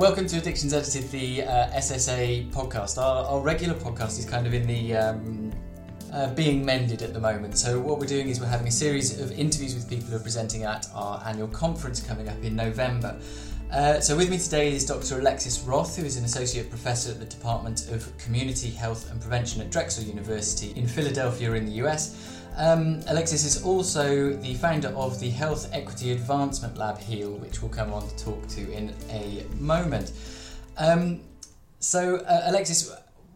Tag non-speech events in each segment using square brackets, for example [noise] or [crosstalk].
welcome to Addictions Edited, the uh, SSA podcast. Our, our, regular podcast is kind of in the um, uh, being mended at the moment. So, what we're doing is we're having a series of interviews with people who are presenting at our annual conference coming up in November. Uh, so, with me today is Dr. Alexis Roth, who is an associate professor at the Department of Community Health and Prevention at Drexel University in Philadelphia, in the US. Um, Alexis is also the founder of the Health Equity Advancement Lab HEAL, which we'll come on to talk to in a moment. Um, so, uh, Alexis,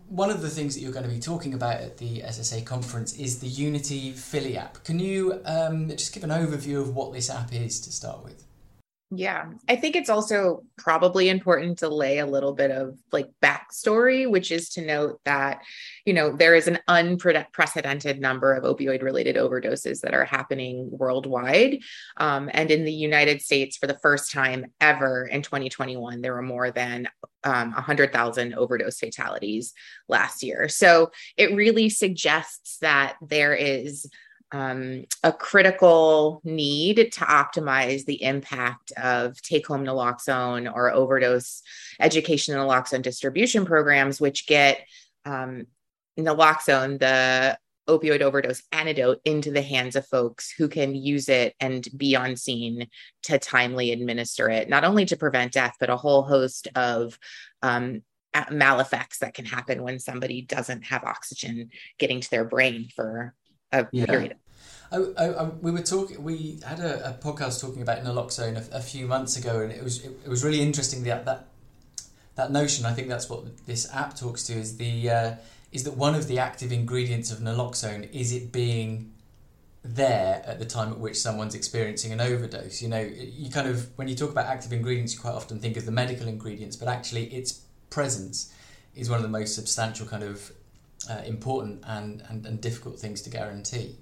one of the things that you're going to be talking about at the SSA conference is the Unity Philly app. Can you um, just give an overview of what this app is to start with? Yeah, I think it's also probably important to lay a little bit of like backstory, which is to note that, you know, there is an unprecedented number of opioid related overdoses that are happening worldwide. Um, and in the United States, for the first time ever in 2021, there were more than um, 100,000 overdose fatalities last year. So it really suggests that there is um, a critical need to optimize the impact of take home naloxone or overdose education and naloxone distribution programs, which get um, naloxone, the opioid overdose antidote, into the hands of folks who can use it and be on scene to timely administer it, not only to prevent death, but a whole host of um, maleffects that can happen when somebody doesn't have oxygen getting to their brain for a yeah. period I, I, we were talking. We had a, a, podcast talking about naloxone a, a, few months ago, and it was it, it, was really interesting that that that notion. I think that's what this app talks to is the uh, is that one of the active ingredients of naloxone is it being there at the time at which someone's experiencing an overdose. You know, you kind of when you talk about active ingredients, you quite often think of the medical ingredients, but actually its presence is one of the most substantial kind of uh, important and, and, and difficult things to guarantee.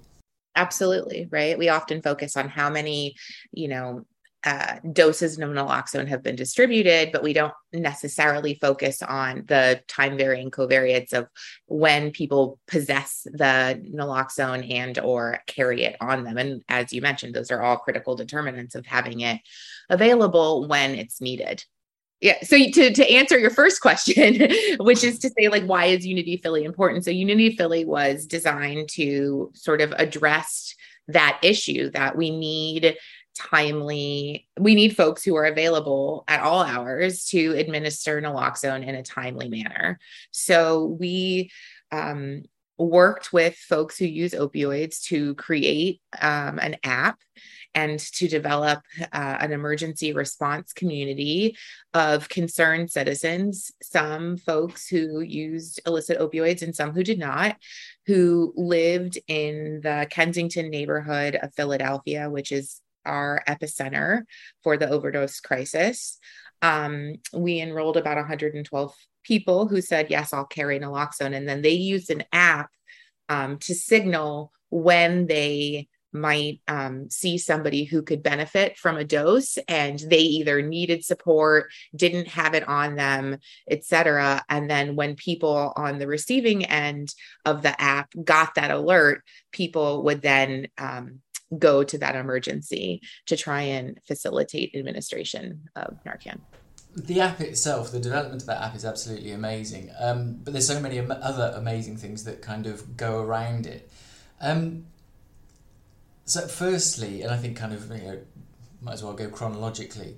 Absolutely, right? We often focus on how many, you know, uh, doses of naloxone have been distributed, but we don't necessarily focus on the time varying covariates of when people possess the naloxone and or carry it on them. And as you mentioned, those are all critical determinants of having it available when it's needed yeah so to, to answer your first question [laughs] which is to say like why is unity philly important? So unity philly was designed to sort of address that issue that we need timely we need folks who are available at all hours to administer naloxone in a timely manner. So we um, worked with folks who use opioids to create um, an app and to develop uh, an emergency response community of concerned citizens, some folks who used illicit opioids and some who did not, who lived in the Kensington neighborhood of Philadelphia, which is our epicenter for the overdose crisis. Um, we enrolled about 112 people who said, Yes, I'll carry naloxone. And then they used an app um, to signal when they might um, see somebody who could benefit from a dose and they either needed support didn't have it on them etc and then when people on the receiving end of the app got that alert people would then um, go to that emergency to try and facilitate administration of narcan the app itself, the development of that app is absolutely amazing. Um, but there's so many other amazing things that kind of go around it. Um, so, firstly, and I think kind of you know, might as well go chronologically.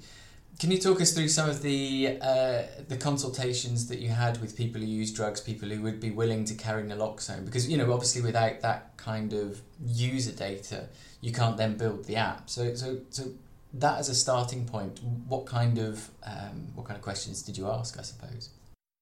Can you talk us through some of the uh, the consultations that you had with people who use drugs, people who would be willing to carry naloxone? Because you know, obviously, without that kind of user data, you can't then build the app. So, so, so that as a starting point, what kind of um, what kind of questions did you ask? I suppose.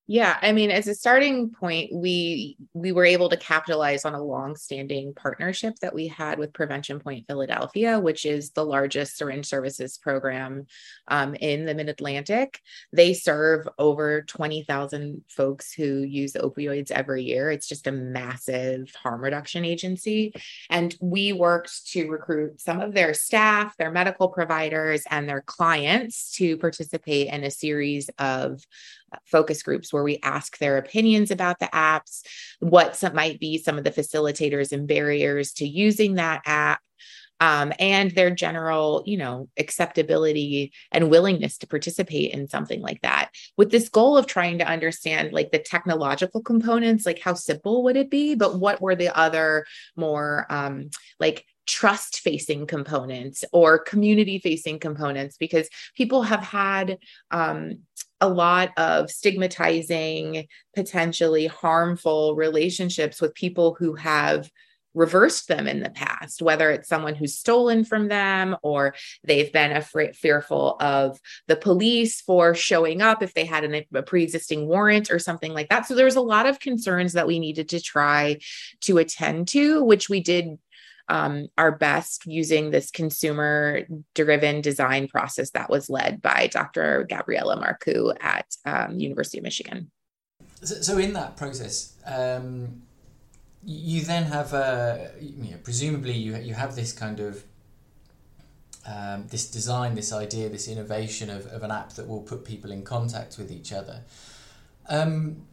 Yeah, I mean, as a starting point, we we were able to capitalize on a long-standing partnership that we had with Prevention Point Philadelphia, which is the largest syringe services program um, in the Mid Atlantic. They serve over twenty thousand folks who use opioids every year. It's just a massive harm reduction agency, and we worked to recruit some of their staff, their medical providers, and their clients to participate in a series of focus groups where we ask their opinions about the apps, what some might be some of the facilitators and barriers to using that app. um, and their general, you know, acceptability and willingness to participate in something like that. With this goal of trying to understand like the technological components, like how simple would it be, but what were the other more um, like trust facing components or community facing components because people have had um, a lot of stigmatizing potentially harmful relationships with people who have reversed them in the past, whether it's someone who's stolen from them or they've been afraid, fearful of the police for showing up if they had an, a pre existing warrant or something like that. So there's a lot of concerns that we needed to try to attend to, which we did um, our best using this consumer driven design process that was led by Dr. Gabriela Marcu at um, University of Michigan. So, so in that process, um, you then have a, you know, presumably you, you have this kind of um, this design, this idea, this innovation of, of an app that will put people in contact with each other. Um,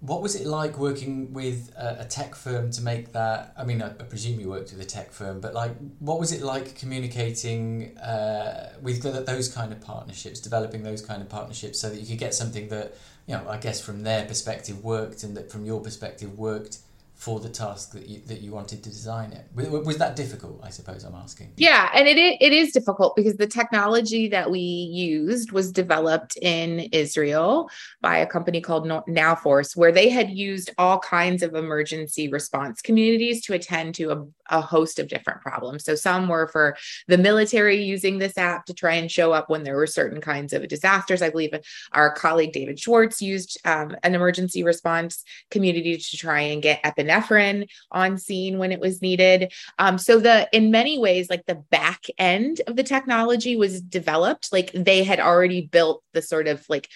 what was it like working with a, a, tech firm to make that? I mean, I, I, presume you worked with a tech firm, but like, what was it like communicating uh, with those kind of partnerships, developing those kind of partnerships, so that you could get something that, you know, I guess from their perspective worked, and that from your perspective worked for the task that you, that you wanted to design it. Was that difficult? I suppose I'm asking. Yeah, and it it is difficult because the technology that we used was developed in Israel by a company called Nowforce, where they had used all kinds of emergency response communities to attend to a, host of different problems. So some were for the military using this app to try and show up when there were certain kinds of disasters. I believe our colleague David Schwartz used um, an emergency response community to try and get epinephrine on scene when it was needed. Um, so the in many ways, like the back end of the technology was developed. Like they had already built the sort of like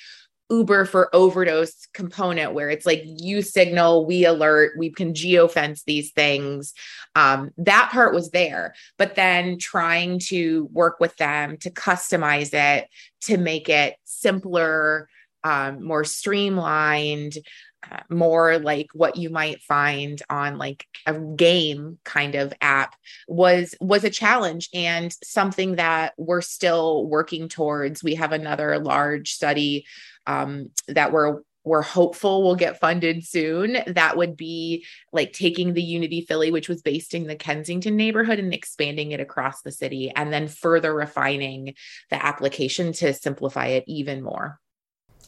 Uber for overdose component where it's like you signal, we alert, we can geofence these things. Um, that part was there, but then trying to work with them to customize it to make it simpler, um, more streamlined, more like what you might find on like a game kind of app was was a challenge and something that we're still working towards we have another large study um, that we're we're hopeful will get funded soon. That would be like taking the Unity Philly, which was based in the Kensington neighborhood, and expanding it across the city, and then further refining the application to simplify it even more.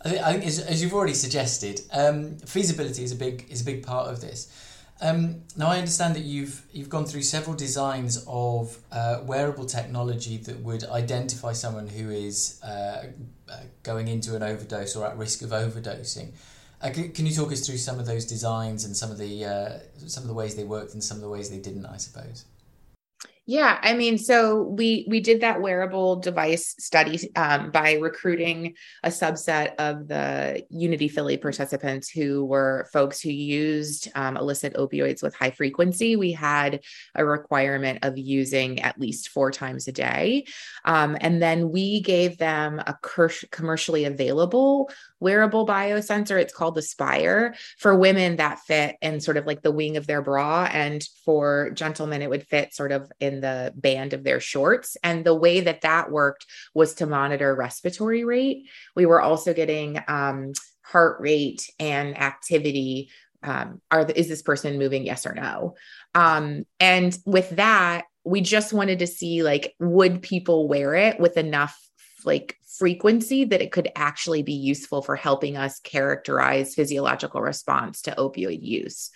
I think, as, as, you've already suggested, um, feasibility is a big is a big part of this. Um, now, I understand that you've you've gone through several designs of uh, wearable technology that would identify someone who is uh, uh going into an overdose or at risk of overdosing. Uh, can, can, you talk us through some of those designs and some of the uh, some of the ways they worked and some of the ways they didn't? I suppose. Yeah, I mean, so we we did that wearable device study um, by recruiting a subset of the Unity Philly participants who were folks who used um, illicit opioids with high frequency. We had a requirement of using at least four times a day, um, and then we gave them a commercially available wearable biosensor. It's called the Spire. For women, that fit in sort of like the wing of their bra, and for gentlemen, it would fit sort of in the band of their shorts. And the way that that worked was to monitor respiratory rate. We were also getting um, heart rate and activity. Um, are is this person moving? Yes or no? Um, and with that, we just wanted to see like would people wear it with enough like frequency that it could actually be useful for helping us characterize physiological response to opioid use.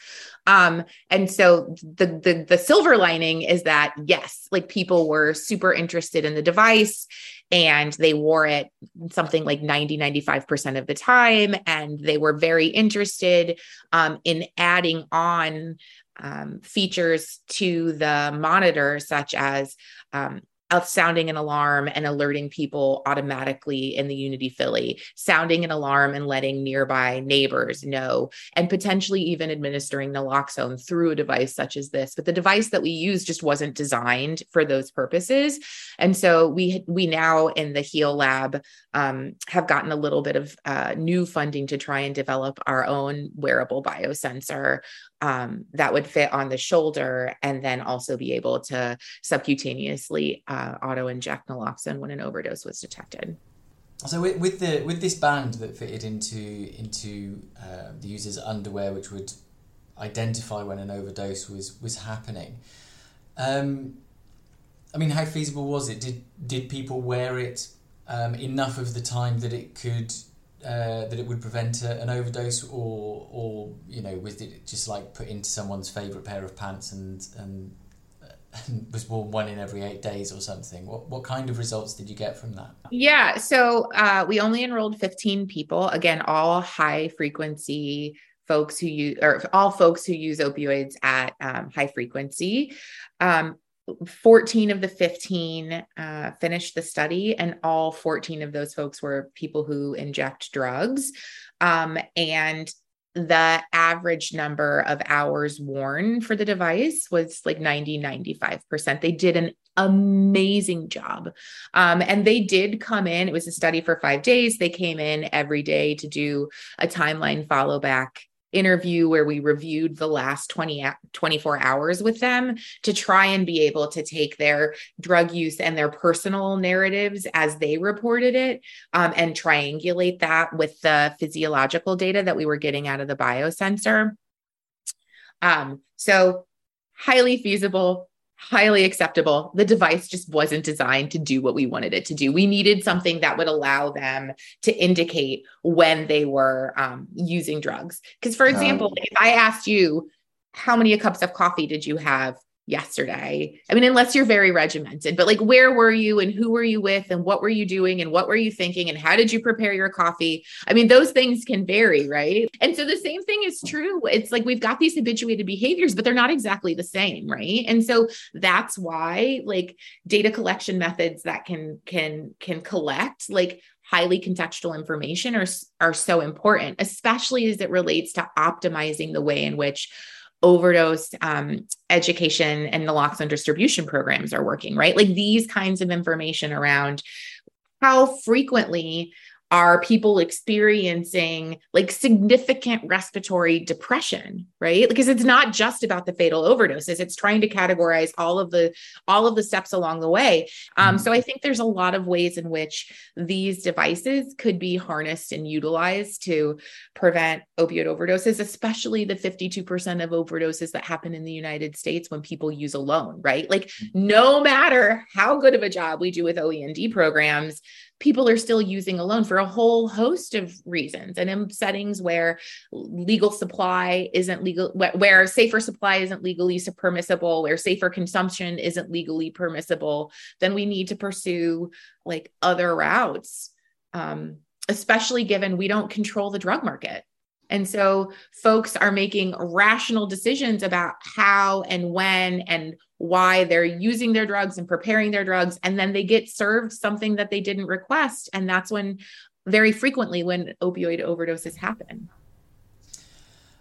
Um, and so the, the the silver lining is that yes, like people were super interested in the device and they wore it something like 90 95% of the time and they were very interested um, in adding on um, features to the monitor such as um, sounding an alarm and alerting people automatically in the Unity Philly, sounding an alarm and letting nearby neighbors know, and potentially even administering naloxone through a device such as this. But the device that we use just wasn't designed for those purposes, and so we we now in the Heal Lab um, have gotten a little bit of uh, new funding to try and develop our own wearable biosensor um, that would fit on the shoulder and then also be able to subcutaneously uh, auto inject naloxone when an overdose was detected. So with, with the with this band that fitted into into uh, the user's underwear, which would identify when an overdose was was happening. Um, I mean, how feasible was it? Did did people wear it um, enough of the time that it could uh, that it would prevent a, an overdose, or or you know, was it just like put into someone's favorite pair of pants and [laughs] and was worn one in every eight days or something. What what kind of results did you get from that? Yeah, so uh, we only enrolled 15 people. Again, all high frequency folks who use or all folks who use opioids at um, high frequency. Um, 14 of the 15 uh, finished the study, and all 14 of those folks were people who inject drugs. Um, and the average number of hours worn for the device was like 90 95% they did an amazing job. Um, and they did come in it was a study for five days. They came in every day to do a timeline follow back interview where we reviewed the last 20 24 hours with them to try and be able to take their drug use and their personal narratives as they reported it um, and triangulate that with the physiological data that we were getting out of the biosensor. Um, so highly feasible highly acceptable. The device just wasn't designed to do what we wanted it to do. We needed something that would allow them to indicate when they were um, using drugs. Because, for example, um, if I asked you, how many cups of coffee did you have yesterday. I mean, unless you're very regimented, but like, where were you and who were you with and what were you doing and what were you thinking and how did you prepare your coffee? I mean, those things can vary, right? And so the same thing is true. It's like we've got these habituated behaviors, but they're not exactly the same, right? And so that's why like data collection methods that can can can collect like highly contextual information are are so important, especially as it relates to optimizing the way in which overdose um, education and naloxone distribution programs are working, right? Like these kinds of information around how frequently are people experiencing like significant respiratory depression right because it's not just about the fatal overdoses it's trying to categorize all of the all of the steps along the way um, mm-hmm. so i think there's a lot of ways in which these devices could be harnessed and utilized to prevent opioid overdoses especially the 52% of overdoses that happen in the united states when people use alone right like mm-hmm. no matter how good of a job we do with oend programs people are still using alone for a whole host of reasons. And in settings where legal supply isn't legal where safer supply isn't legally permissible where safer consumption isn't legally permissible then we need to pursue like other routes um, especially given we don't control the drug market. And so folks are making rational decisions about how and when and why they're using their drugs and preparing their drugs. And then they get served something that they didn't request. And that's when, very frequently, when opioid overdoses happen.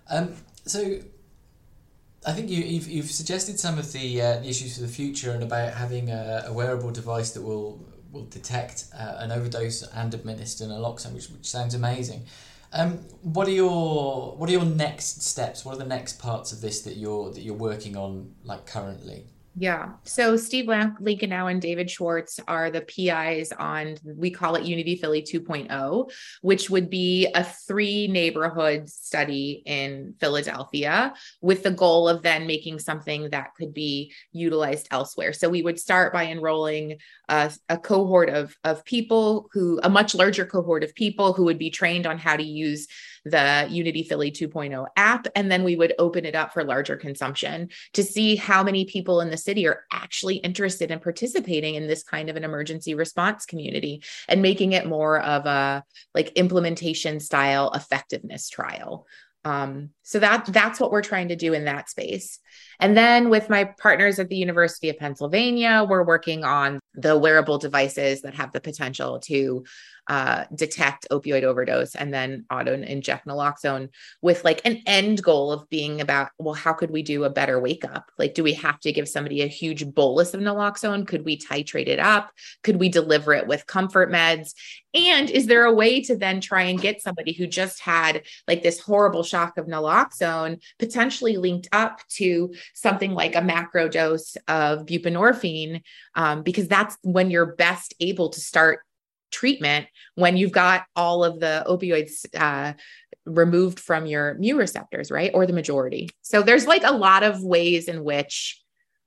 Um, so I think you, have you've, you've suggested some of the, uh, the issues for the future and about having a, a wearable device that will will detect uh, an overdose and administer naloxone, which, which sounds amazing. Um, what are your what are your next steps? What are the next parts of this that you're that you're working on like currently? Yeah. So Steve Lankenau and David Schwartz are the PIs on, we call it Unity Philly 2.0, which would be a three neighborhood study in Philadelphia with the goal of then making something that could be utilized elsewhere. So we would start by enrolling a, a cohort of, of people who, a much larger cohort of people who would be trained on how to use the Unity Philly 2.0 app. And then we would open it up for larger consumption to see how many people in the city are actually interested in participating in this kind of an emergency response community and making it more of a like implementation style effectiveness trial. Um, so that that's what we're trying to do in that space. And then with my partners at the University of Pennsylvania, we're working on the wearable devices that have the potential to uh, detect opioid overdose and then auto inject naloxone with like an end goal of being about well how could we do a better wake up like do we have to give somebody a huge bolus of naloxone? Could we titrate it up? Could we deliver it with comfort meds? And is there a way to then try and get somebody who just had like this horrible shock of naloxone potentially linked up to something like a macro dose of buprenorphine um, because that's when you're best able to start treatment when you've got all of the opioids uh, removed from your mu receptors, right? Or the majority. So there's like a lot of ways in which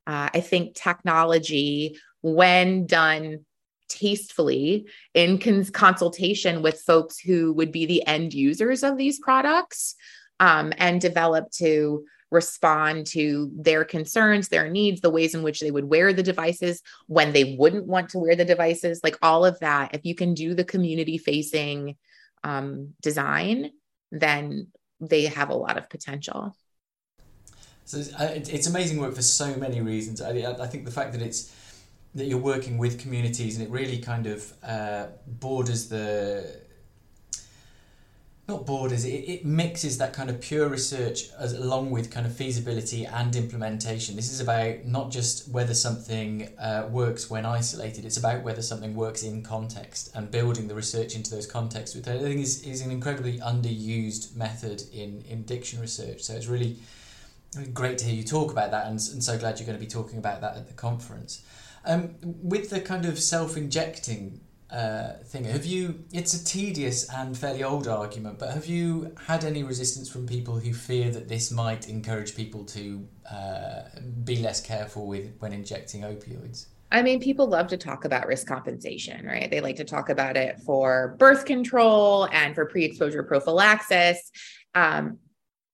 uh, I think technology, when done tastefully in cons- consultation with folks who would be the end users of these products um, and develop to respond to their concerns, their needs, the ways in which they would wear the devices, when they wouldn't want to wear the devices, like all of that. If you can do the community facing um, design, then they have a lot of potential. So it's amazing work for so many reasons. I, I think the fact that it's that you're working with communities and it really kind of uh, borders the borders, it, it mixes that kind of pure research as, along with kind of feasibility and implementation. This is about not just whether something uh, works when isolated, it's about whether something works in context and building the research into those contexts, which I think is, is an incredibly underused method in, in addiction research. So it's really, great to hear you talk about that and, and so glad you're going to be talking about that at the conference. Um, with the kind of self injecting uh, thing. Have you? It's a tedious and fairly old argument, but have you had any resistance from people who fear that this might encourage people to uh, be less careful with when injecting opioids? I mean, people love to talk about risk compensation, right? They like to talk about it for birth control and for pre exposure prophylaxis. Um,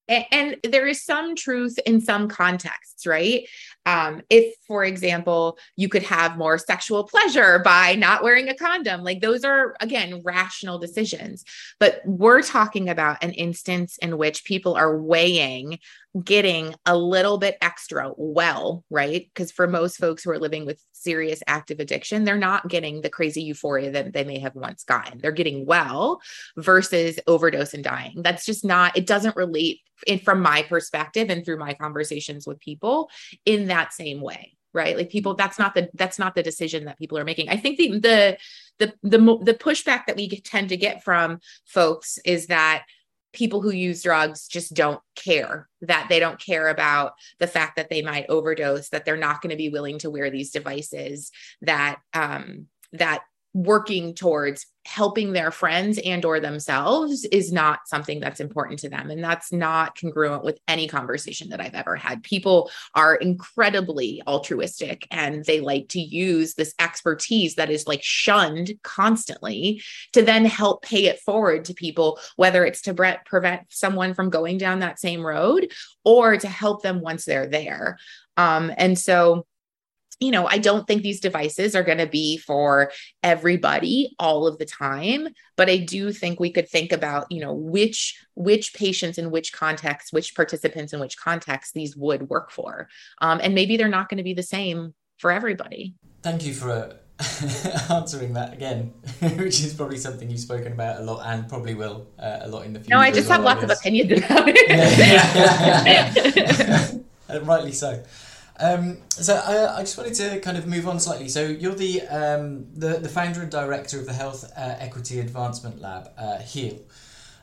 and, there is some truth in some contexts, right? Um, if, for example, you could have more sexual pleasure by not wearing a condom, like those are, again, rational decisions. But we're talking about an instance in which people are weighing getting a little bit extra well, right? Because for most folks who are living with serious active addiction, they're not getting the crazy euphoria that they may have once gotten. They're getting well versus overdose and dying. That's just not, it doesn't relate in, from my perspective and through my conversations with people in that same way right like people that's not the that's not the decision that people are making i think the the the the, the pushback that we tend to get from folks is that people who use drugs just don't care that they don't care about the fact that they might overdose that they're not going to be willing to wear these devices that um that working towards helping their friends and or themselves is not something that's important to them and that's not congruent with any conversation that I've ever had. People are incredibly altruistic and they like to use this expertise that is like shunned constantly to then help pay it forward to people whether it's to pre- prevent someone from going down that same road or to help them once they're there. Um, and so you know, I don't think these devices are going to be for everybody all of the time, but I do think we could think about, you know, which which patients in which context, which participants in which context these would work for, um, and maybe they're not going to be the same for everybody. Thank you for uh, [laughs] answering that again, [laughs] which is probably something you've spoken about a lot and probably will uh, a lot in the future. No, I just have lots of opinions about it. yeah, [laughs] yeah, yeah, rightly so. Um, so I, I, just wanted to kind of move on slightly. So you're the um, the, the founder and director of the Health uh, Equity Advancement Lab, uh, HEAL.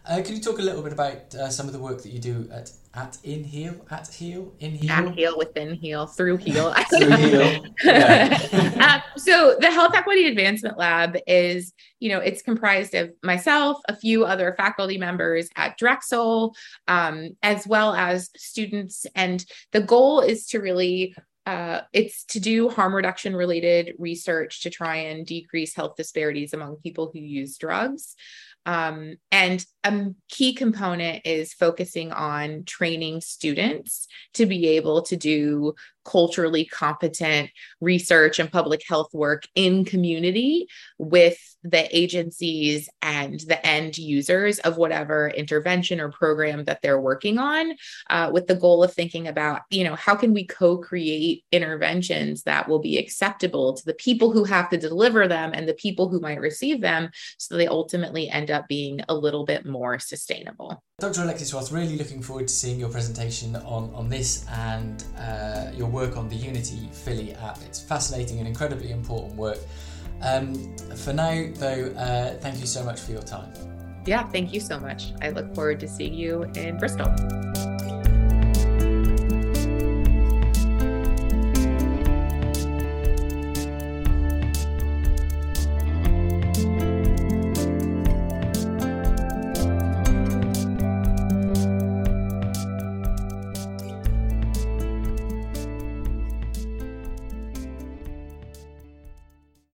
Uh, can you talk a little bit about uh, some of the work that you do at at in heal at heal in heal at heal within heal through heal, [laughs] through [laughs] heal um, so the health equity advancement lab is you know it's comprised of myself a few other faculty members at drexel um, as well as students. And the goal is to really uh, it's to do harm reduction related research to try and decrease health disparities among people who use drugs. Um, and a key component is focusing on training students to be able to do culturally competent research and public health work in community with the agencies and the end users of whatever intervention or program that they're working on uh, with the goal of thinking about you know how can we co-create interventions that will be acceptable to the people who have to deliver them and the people who might receive them so they ultimately end up being a little bit more sustainable dr alexis roth really looking forward to seeing your presentation on, on this and uh, your work on the unity philly app it's fascinating and incredibly important work um, for now, though, uh, thank you so much for your time. Yeah, thank you so much. I look forward to seeing you in Bristol.